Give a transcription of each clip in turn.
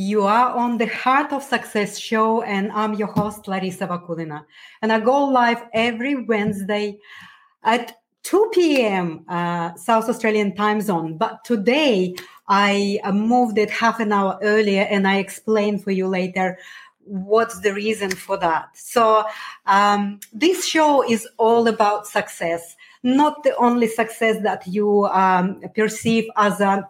You are on the Heart of Success show, and I'm your host, Larisa Vakulina. And I go live every Wednesday at 2 p.m. Uh, South Australian time zone. But today I moved it half an hour earlier, and I explain for you later what's the reason for that. So um, this show is all about success, not the only success that you um, perceive as a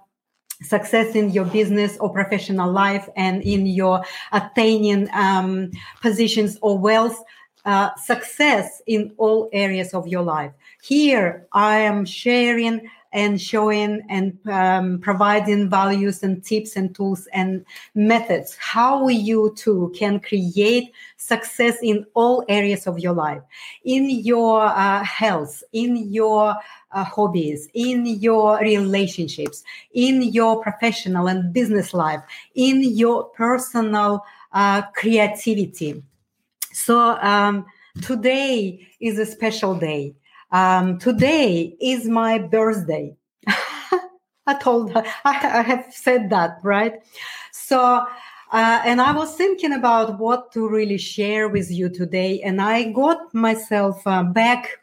success in your business or professional life and in your attaining um, positions or wealth uh, success in all areas of your life. Here i am sharing and showing and um, providing values and tips and tools and methods how you too can create success in all areas of your life in your uh, health in your uh, hobbies in your relationships in your professional and business life in your personal uh, creativity. So um, today is a special day um, today is my birthday. I told her, I, I, have said that, right? So, uh, and I was thinking about what to really share with you today. And I got myself uh, back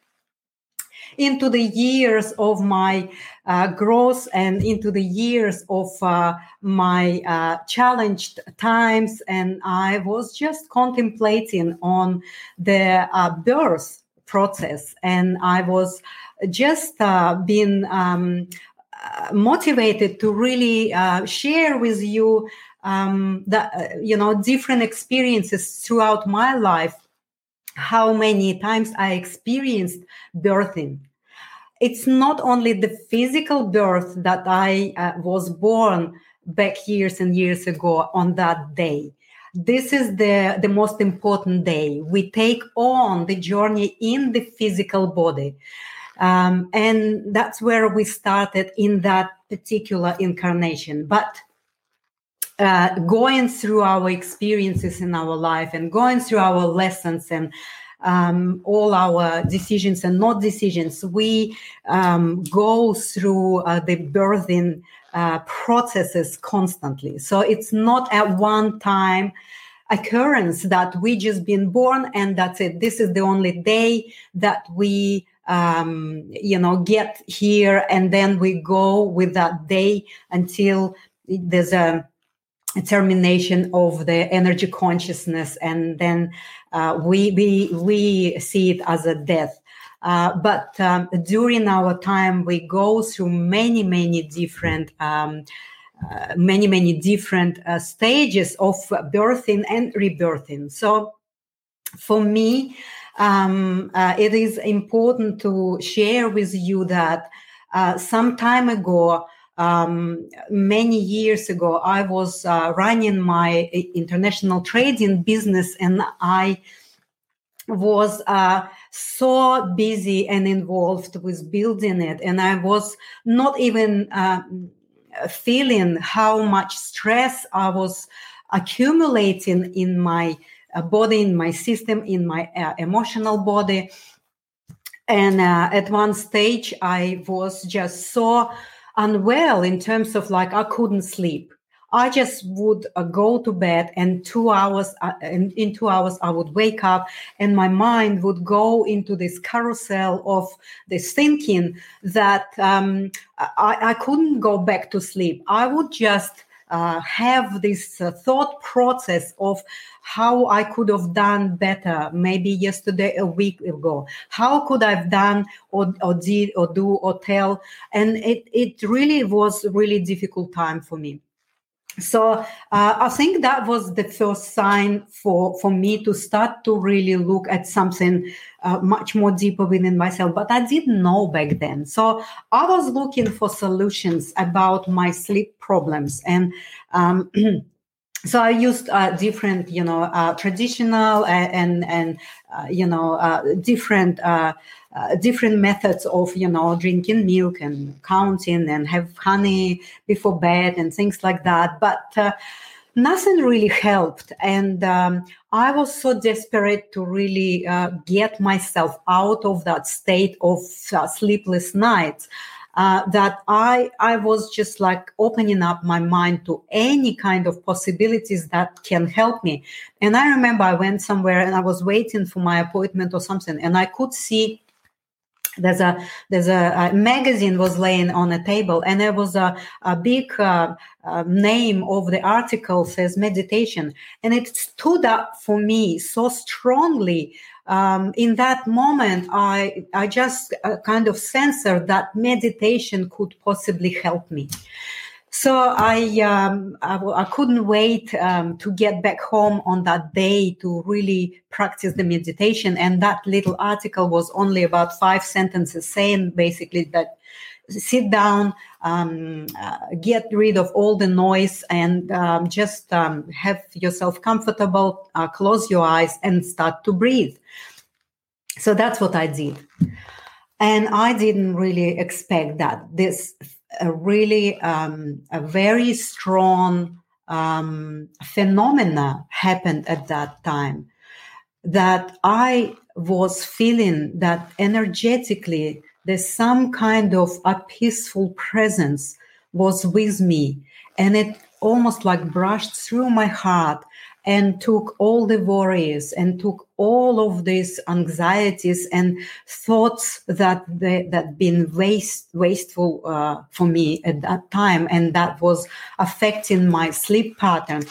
into the years of my uh, growth and into the years of uh, my uh, challenged times. And I was just contemplating on the uh, birth process. And I was just uh, being um, uh, motivated to really uh, share with you um, the uh, you know different experiences throughout my life. How many times I experienced birthing. It's not only the physical birth that I uh, was born back years and years ago on that day this is the, the most important day. We take on the journey in the physical body. Um, and that's where we started in that particular incarnation. But uh, going through our experiences in our life and going through our lessons and um, all our decisions and not decisions, we um, go through uh, the birthing uh, processes constantly. So it's not at one time occurrence that we just been born and that's it. This is the only day that we um, you know get here and then we go with that day until there's a, a termination of the energy consciousness and then uh, we we we see it as a death uh, but um, during our time, we go through many, many different. Um, uh, many many different uh, stages of birthing and rebirthing so for me um, uh, it is important to share with you that uh, some time ago um, many years ago i was running my international trading business and i was uh, so busy and involved with building it. And i was not even uh, feeling how much stress i was accumulating in my uh, body in my system in my uh, emotional body. And uh, at one stage i was just so unwell in terms of like i couldn't sleep I just would uh, go to bed, and two hours, uh, in, in two hours, I would wake up, and my mind would go into this carousel of this thinking that um, I, I, couldn't go back to sleep. I would just uh, have this uh, thought process of how I could have done better, maybe yesterday, a week ago. How could I've done or, or did or do or tell? And it, it really was really difficult time for me so uh, i think that was the first sign for for me to start to really look at something uh, much more deeper within myself but i didn't know back then. So i was looking for solutions about my sleep problems and um, so I used uh, different, you know, uh, traditional and and uh, you know uh, different uh, uh, different methods of you know drinking milk and counting and have honey before bed and things like that. But nothing really helped, and um, I was so desperate to really get myself out of that state of sleepless nights uh, that I I was just like opening up my mind to any kind of possibilities that can help me. And I remember I went somewhere and I was waiting for my appointment or something, and I could see there's a there's a, a, magazine was laying on a table and there was a, a big uh, uh, name of the article says meditation and it stood up for me so strongly um, in that moment i i just uh, kind of censored that meditation could possibly help me so I, um, I, couldn't wait um, to get back home on that day to really practice the meditation. And that little article was only about five sentences saying basically that sit down, um, uh, get rid of all the noise, and um, just um, have yourself comfortable, uh, close your eyes, and start to breathe. So that's what I did. And I didn't really expect that this a really um, a very strong um, phenomena happened at that time that I was feeling that energetically there's some kind of a peaceful presence was with me. And it almost like brushed through my heart and took all the worries and took all of these anxieties and thoughts that they, that been waste wasteful uh, for me at that time and that was affecting my sleep pattern.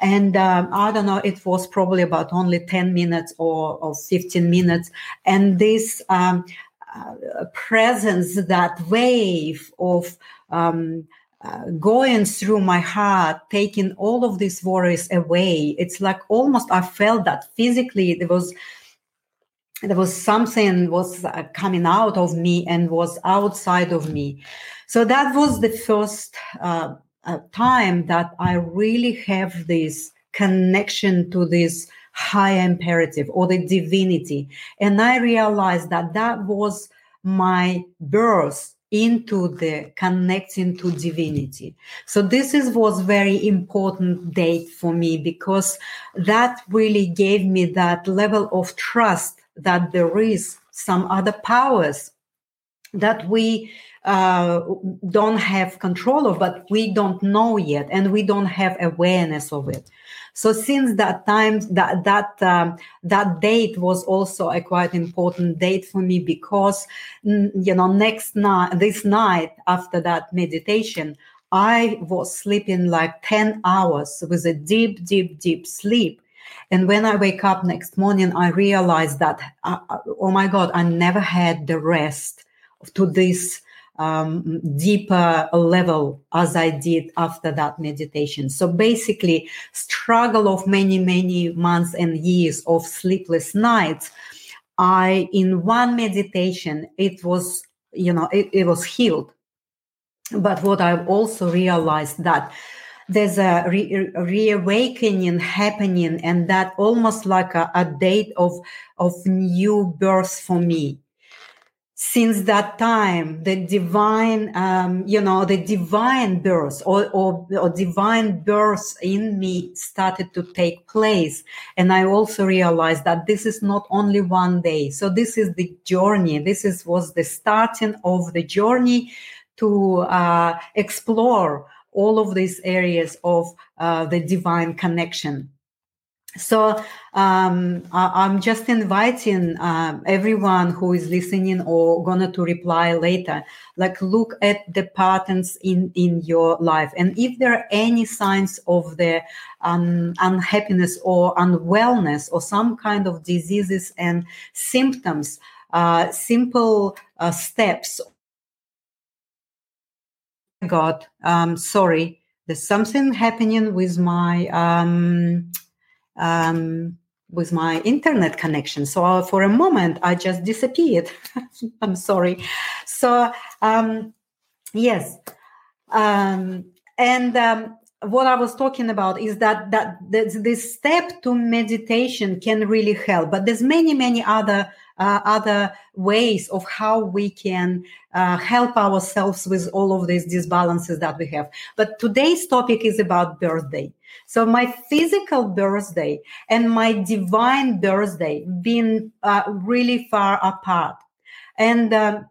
And um, i don't know it was probably about only 10 minutes or, or 15 minutes. And this um, uh, presence that wave of um, uh, going through my heart, taking all of these worries away. It's like almost I felt that physically there was there was something was uh, coming out of me and was outside of me. So that was the first uh, uh time that I really have this connection to this high imperative or the divinity, and I realized that that was my birth into the connecting to divinity. So this is was very important date for me because that really gave me that level of trust that there is some other powers that we uh, don't have control of but we don't know yet and we don't have awareness of it so since that time, that that um, that date was also a quite important date for me because you know next night, this night after that meditation, I was sleeping like ten hours with a deep, deep, deep sleep. And when I wake up next morning, I realize that, uh, uh oh my God, I never had the rest to this um, deeper level as I did after that meditation. So basically, struggle of many, many months and years of sleepless nights. I, in one meditation, it was, you know, it, it was healed. But what I've also realized that there's a re- reawakening happening and that almost like a, a date of of new birth for me since that time the divine um, you know the divine birth or, or, or divine birth in me started to take place. And i also realized that this is not only one day. So this is the journey. This is was the starting of the journey to uh, explore all of these areas of uh, the divine connection so um, I, am just inviting um, everyone who is listening or gonna to reply later, like look at the patterns in in your life, and if there are any signs of the um, unhappiness or unwellness or some kind of diseases and symptoms, uh, simple uh, steps. God, um, sorry, there's something happening with my um, um, with my internet connection. So uh, for a moment, I just disappeared. I'm sorry. So um, yes, um, and um, what I was talking about is that that this step to meditation can really help. But there's many many other uh, other ways of how we can uh, help ourselves with all of these disbalances that we have. But today's topic is about birthday. So my physical birthday and my divine birthday being uh, really far apart. And um,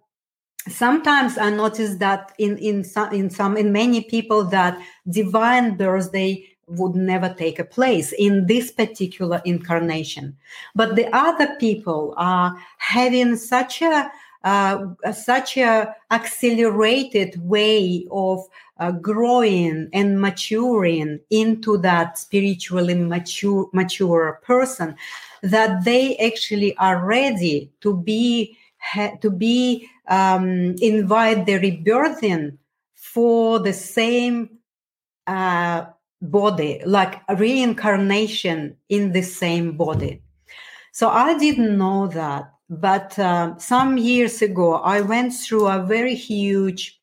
sometimes I notice that in in some in some in many people that divine birthday would never take a place in this particular incarnation. But the other people are having such a uh, such a accelerated way of uh, growing and maturing into that spiritually mature mature person that they actually are ready to be ha- to be um, invite the rebirthing for the same uh, body, like reincarnation in the same body. So I didn't know that. But uh, some years ago, I went through a very huge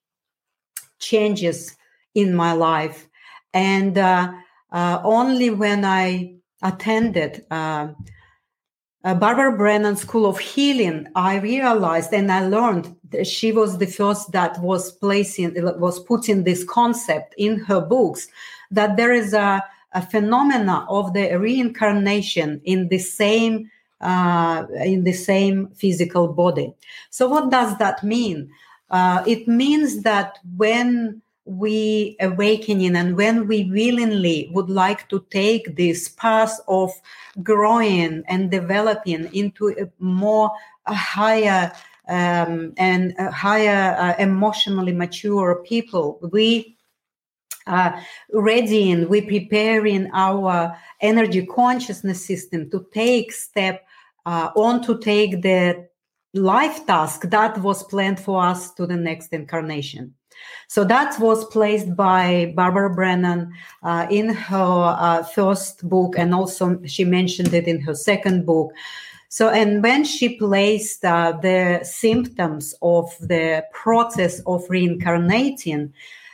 changes in my life. And uh, uh, only when I attended uh, Barbara Brennan School of Healing, I realized and I learned that she was the first that was placing was putting this concept in her books that there is a, a phenomena of the reincarnation in the same uh, in the same physical body. So what does that mean? Uh, it means that when we awakening and when we willingly would like to take this path of growing and developing into a more a higher um, and higher uh, emotionally mature people we uh, readying, we preparing our energy consciousness system to take step uh, on to take the life task that was planned for us to the next incarnation. So that was placed by Barbara Brennan uh, in her uh, first book, and also she mentioned it in her second book. So, and when she placed uh, the symptoms of the process of reincarnating,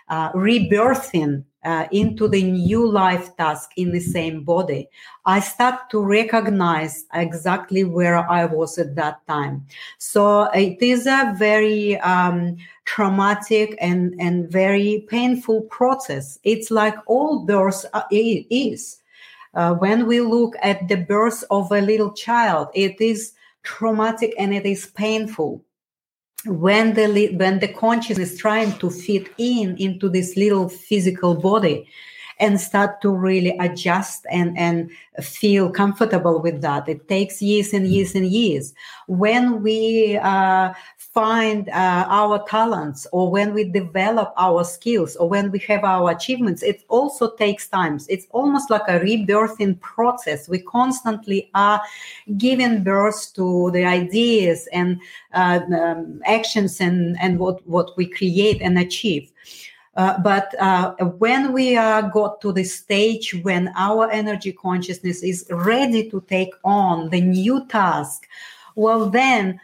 uh, rebirthing uh, into the new life task in the same body, I start to recognize exactly where I was at that time. So it is a very um, traumatic and, and very painful process. It's like all birth is. Uh, when we look at the birth of a little child, it is traumatic and it is painful when the when the consciousness is trying to fit in into this little physical body and start to really adjust and and feel comfortable with that. It takes years and years and years. When we uh, find uh, our talents or when we develop our skills or when we have our achievements it also takes time it's almost like a rebirthing process. We constantly are giving birth to the ideas and uh, um, actions and and what what we create and achieve uh, but uh, when we uh, got to the stage when our energy consciousness is ready to take on the new task, well, then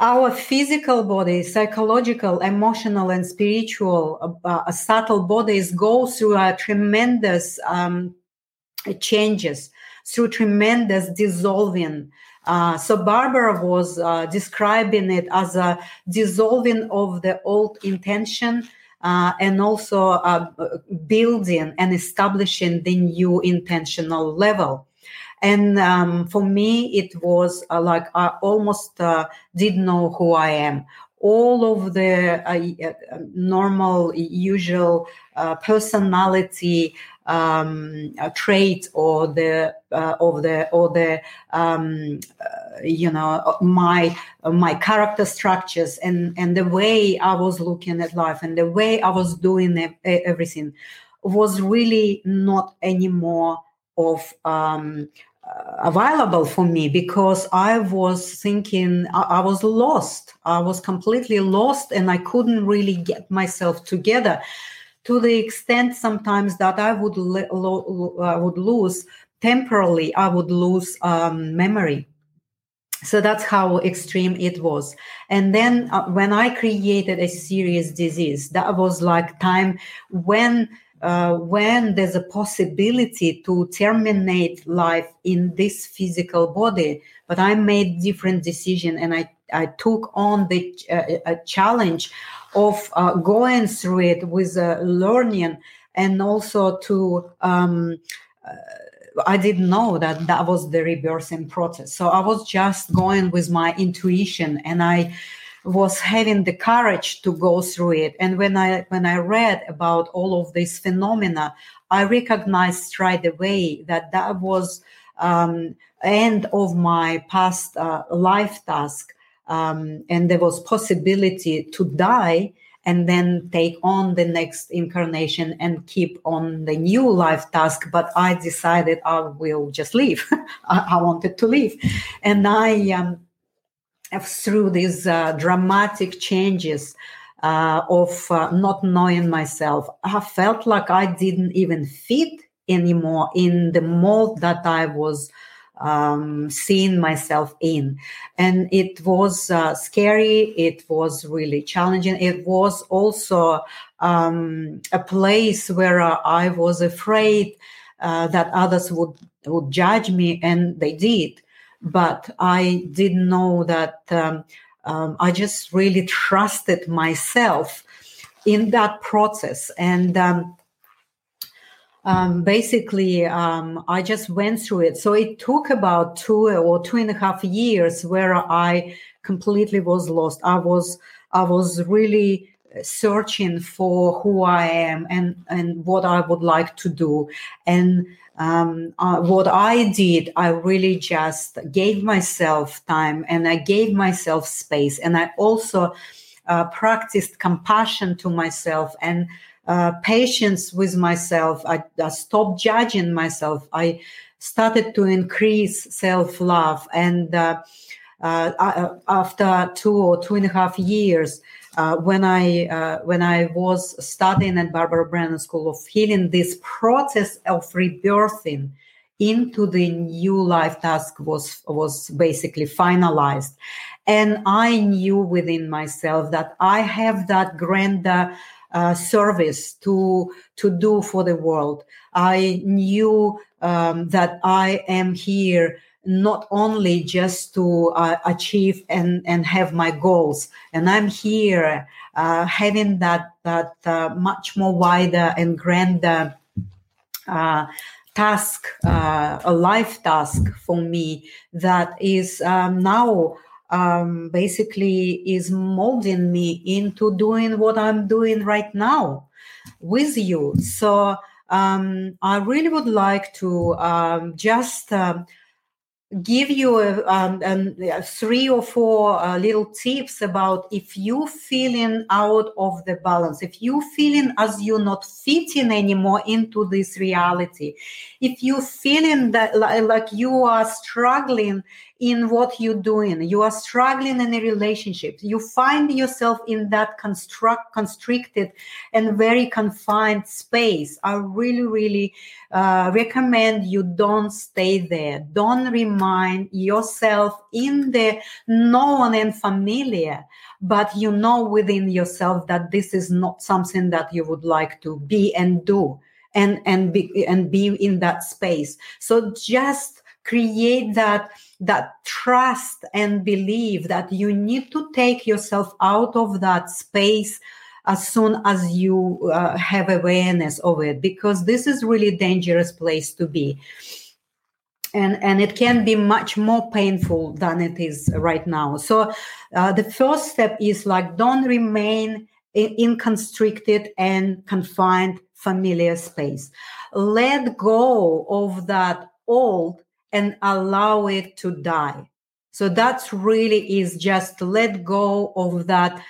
our physical body, psychological, emotional, and spiritual uh, uh, subtle bodies go through tremendous um, changes, through tremendous dissolving. Uh, so Barbara was uh, describing it as a dissolving of the old intention uh, and also uh, building and establishing the new intentional level. And um, for me, it was uh, like I almost uh, didn't know who I am. All of the uh, uh, normal, usual personality um, trait or the of the or the um, you know my my character structures and and the way I was looking at life and the way I was doing everything was really not anymore of um, uh, available for me because I was thinking I, I, was lost. I was completely lost and I couldn't really get myself together to the extent sometimes that I would, le- lo- I would lose temporarily, I would lose um, memory. So that's how extreme it was. And then uh, when I created a serious disease, that was like time when uh, when there's a possibility to terminate life in this physical body but i made different decision and i, I took on the uh, challenge of uh, going through it with uh, learning and also to um, uh, I didn't know that that was the rebirthing process. So I was just going with my intuition and I was having the courage to go through it. And when I when I read about all of these phenomena, I recognized right away that that was um, end of my past uh, life task, um, and there was possibility to die and then take on the next incarnation and keep on the new life task. But I decided I will just leave. I, I, wanted to leave. And I, um, through these uh, dramatic changes uh, of uh, not knowing myself, I felt like I didn't even fit anymore in the mold that I was um, seeing myself in. And it was uh, scary, it was really challenging. It was also um, a place where uh, I was afraid uh, that others would, would judge me, and they did. But I didn't know that um, um I just really trusted myself in that process. And um, basically um, i just went through it. So it took about two or two and a half years where i completely was lost. I was i was really searching for who i am and and what i would like to do. And um, uh, what i did i really just gave myself time and i gave myself space. And i also uh, practiced compassion to myself and uh, patience with myself. I, I, stopped judging myself. I started to increase self love. And uh, uh, uh, after two or two and a half years, uh, when I when I was studying at Barbara Brennan School of Healing, this process of rebirthing into the new life task was was basically finalized, and I knew within myself that I have that grander service to to do for the world. I knew um, that I am here not only just to uh, achieve and and have my goals, and I'm here uh, having that that uh, much more wider and grander uh, task, uh, a life task for me that is um, now um, basically is molding me into doing what I'm doing right now with you. So um, I really would like to um, just um, give you a, um, a, three or four uh, little tips about if you feeling out of the balance if you feeling as you're not fitting anymore into this reality if you feeling that like you are struggling in what you're doing. You are struggling in a relationship. You find yourself in that construct constricted and very confined space. I really really uh, recommend you don't stay there. Don't remind yourself in the known and familiar but you know within yourself that this is not something that you would like to be and do and and be and be in that space. So just create that that trust and believe that you need to take yourself out of that space as soon as you uh, have awareness of it because this is really dangerous place to be. And and it can be much more painful than it is right now. So uh, the first step is like don't remain in, in constricted and confined familiar space. Let go of that old and allow it to die. So that's really is just let go of that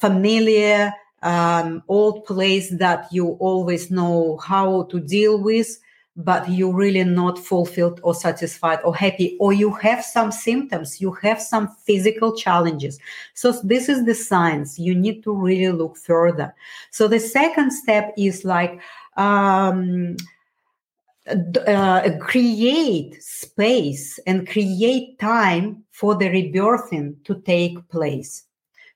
familiar um, old place that you always know how to deal with, but you're really not fulfilled or satisfied or happy, or you have some symptoms, you have some physical challenges. So this is the signs. You need to really look further. So the second step is like um, uh, create space and create time for the rebirthing to take place.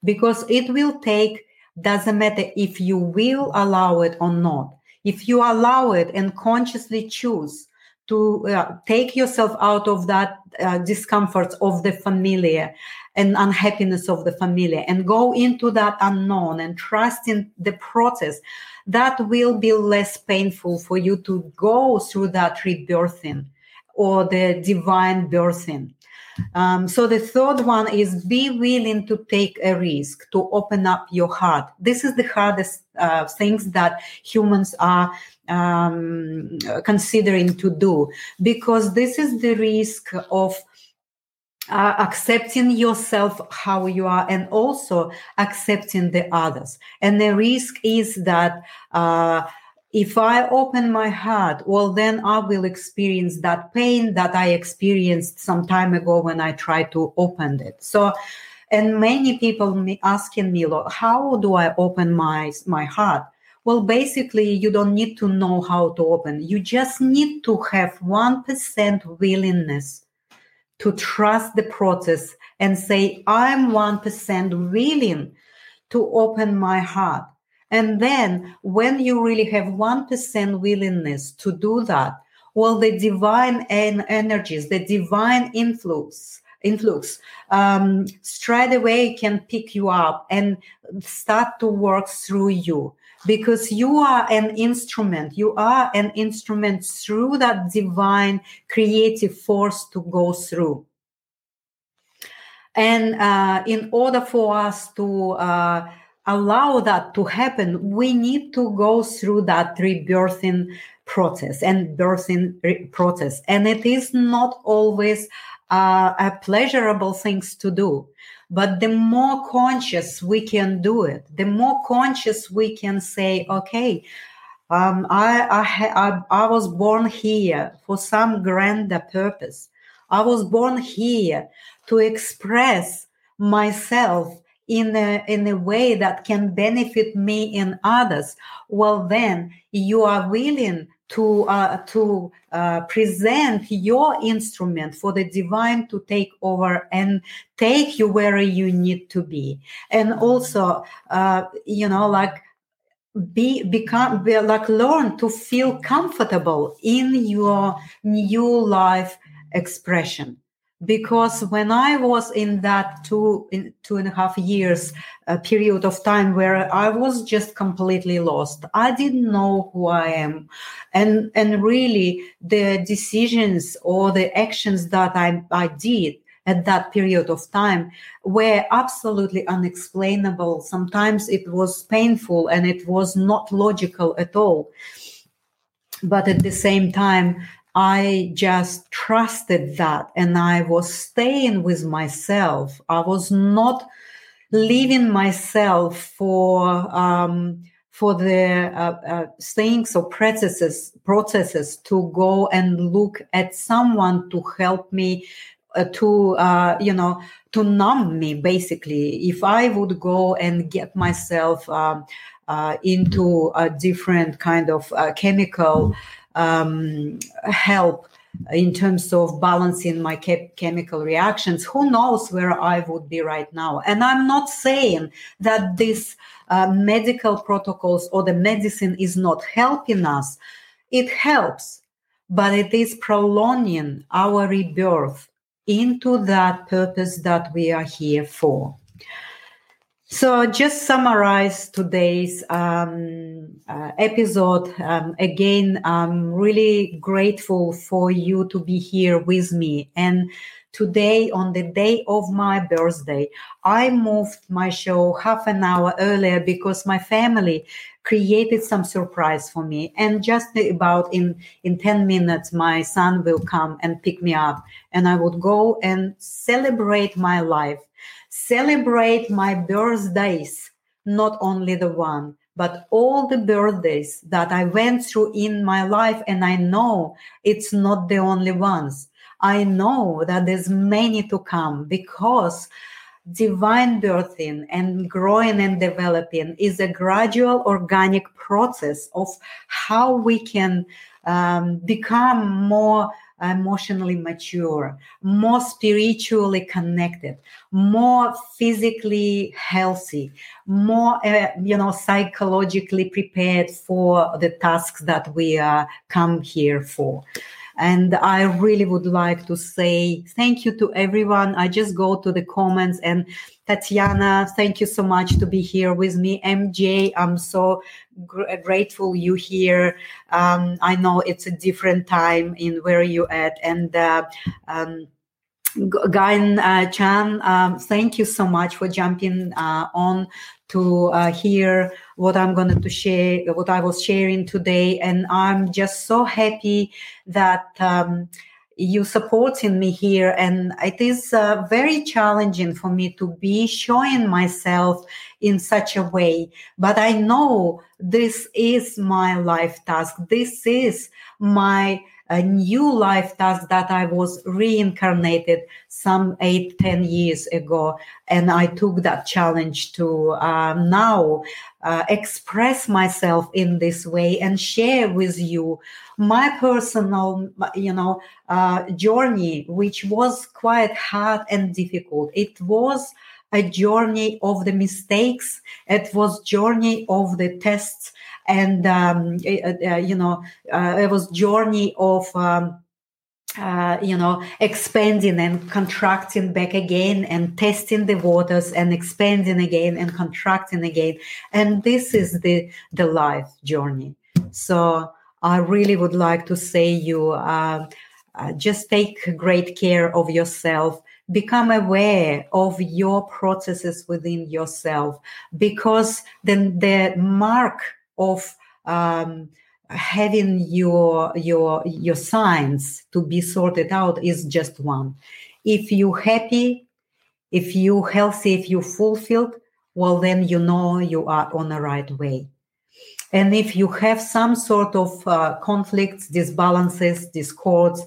Because it will take doesn't matter if you will allow it or not. If you allow it and consciously choose to uh, take yourself out of that uh, discomfort of the familiar and unhappiness of the familiar and go into that unknown and trust in the process that will be less painful for you to go through that rebirthing or the divine birthing Um, so the third one is be willing to take a risk, to open up your heart. This is the hardest uh, things that humans are um, considering to do because this is the risk of uh, accepting yourself how you are and also accepting the others. And the risk is that uh, if I open my heart, well, then I will experience that pain that I experienced some time ago when I tried to open it. So, and many people asking me, how do I open my my heart? Well, basically, you don't need to know how to open. You just need to have one percent willingness to trust the process and say, I'm one percent willing to open my heart and then when you really have 1% willingness to do that, well, the divine en- energies, the divine influx, influx. Um, straight away can pick you up and start to work through you because you are an instrument. You are an instrument through that divine creative force to go through. And uh, in order for us to uh, allow that to happen, we need to go through that rebirthing process and birthing process. And it is not always uh, a pleasurable things to do. But the more conscious we can do it, the more conscious we can say, okay, um, I, I, I, I was born here for some grander purpose. I was born here to express myself in a, in a way that can benefit me and others, well, then you are willing to uh, to uh, present your instrument for the divine to take over and take you where you need to be, and also, uh, you know, like be become be, like learn to feel comfortable in your new life expression because when I was in that two in two and a half years uh, period of time where I was just completely lost, I didn't know who I am, and and really the decisions or the actions that I I did at that period of time were absolutely unexplainable. Sometimes it was painful and it was not logical at all. But at the same time, I just trusted that and I was staying with myself. I was not leaving myself for um, for the uh, uh, things or processes processes to go and look at someone to help me uh, to uh, you know to numb me basically if i would go and get myself um, uh, into a different kind of uh, chemical um, help in terms of balancing my chemical reactions. Who knows where i would be right now? And i'm not saying that these uh, medical protocols or the medicine is not helping us. It helps but it is prolonging our rebirth into that purpose that we are here for so, just summarize today's um, uh, episode. Um, again, I'm really grateful for you to be here with me. And today, on the day of my birthday, I moved my show half an hour earlier because my family created some surprise for me. And just about in, in 10 minutes, my son will come and pick me up, and I would go and celebrate my life celebrate my birthdays, not only the one, but all the birthdays that I went through in my life. And I know it's not the only ones. I know that there's many to come because divine birthing and growing and developing is a gradual organic process of how we can um, become more emotionally mature, more spiritually connected, more physically healthy, more, uh, you know, psychologically prepared for the tasks that we uh, come here for. And I really would like to say thank you to everyone. I just go to the comments and Tatiana, thank you so much to be here with me. MJ, I'm so gr- grateful you here. Um, I know it's a different time in where you at, and uh, um, Gain uh, Chan, um, thank you so much for jumping uh, on to uh, hear what I'm going to share, what I was sharing today. And I'm just so happy that um, you supporting me here. And it is uh, very challenging for me to be showing myself in such a way. But I know this is my life task. This is my a new life task that I was reincarnated some eight, ten years ago. And I took that challenge to uh, now uh, express myself in this way and share with you my personal, you know, uh, journey, which was quite hard and difficult. It was a journey of the mistakes. It was journey of the tests and um, uh, you know uh, it was journey of um, uh, you know expanding and contracting back again and testing the waters and expanding again and contracting again. And this is the the life journey. So i really would like to say you uh, uh, just take great care of yourself become aware of your processes within yourself because then the mark of um, having your your your signs to be sorted out is just one. If you happy if you healthy if you fulfilled well then you know you are on the right way. And if you have some sort of uh, conflicts disbalances discords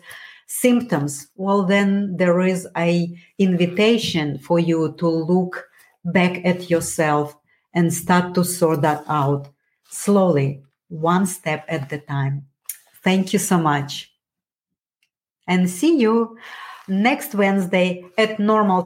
symptoms well then there is a invitation for you to look back at yourself and start to sort that out slowly, one step at the time. Thank you so much. And see you next Wednesday at normal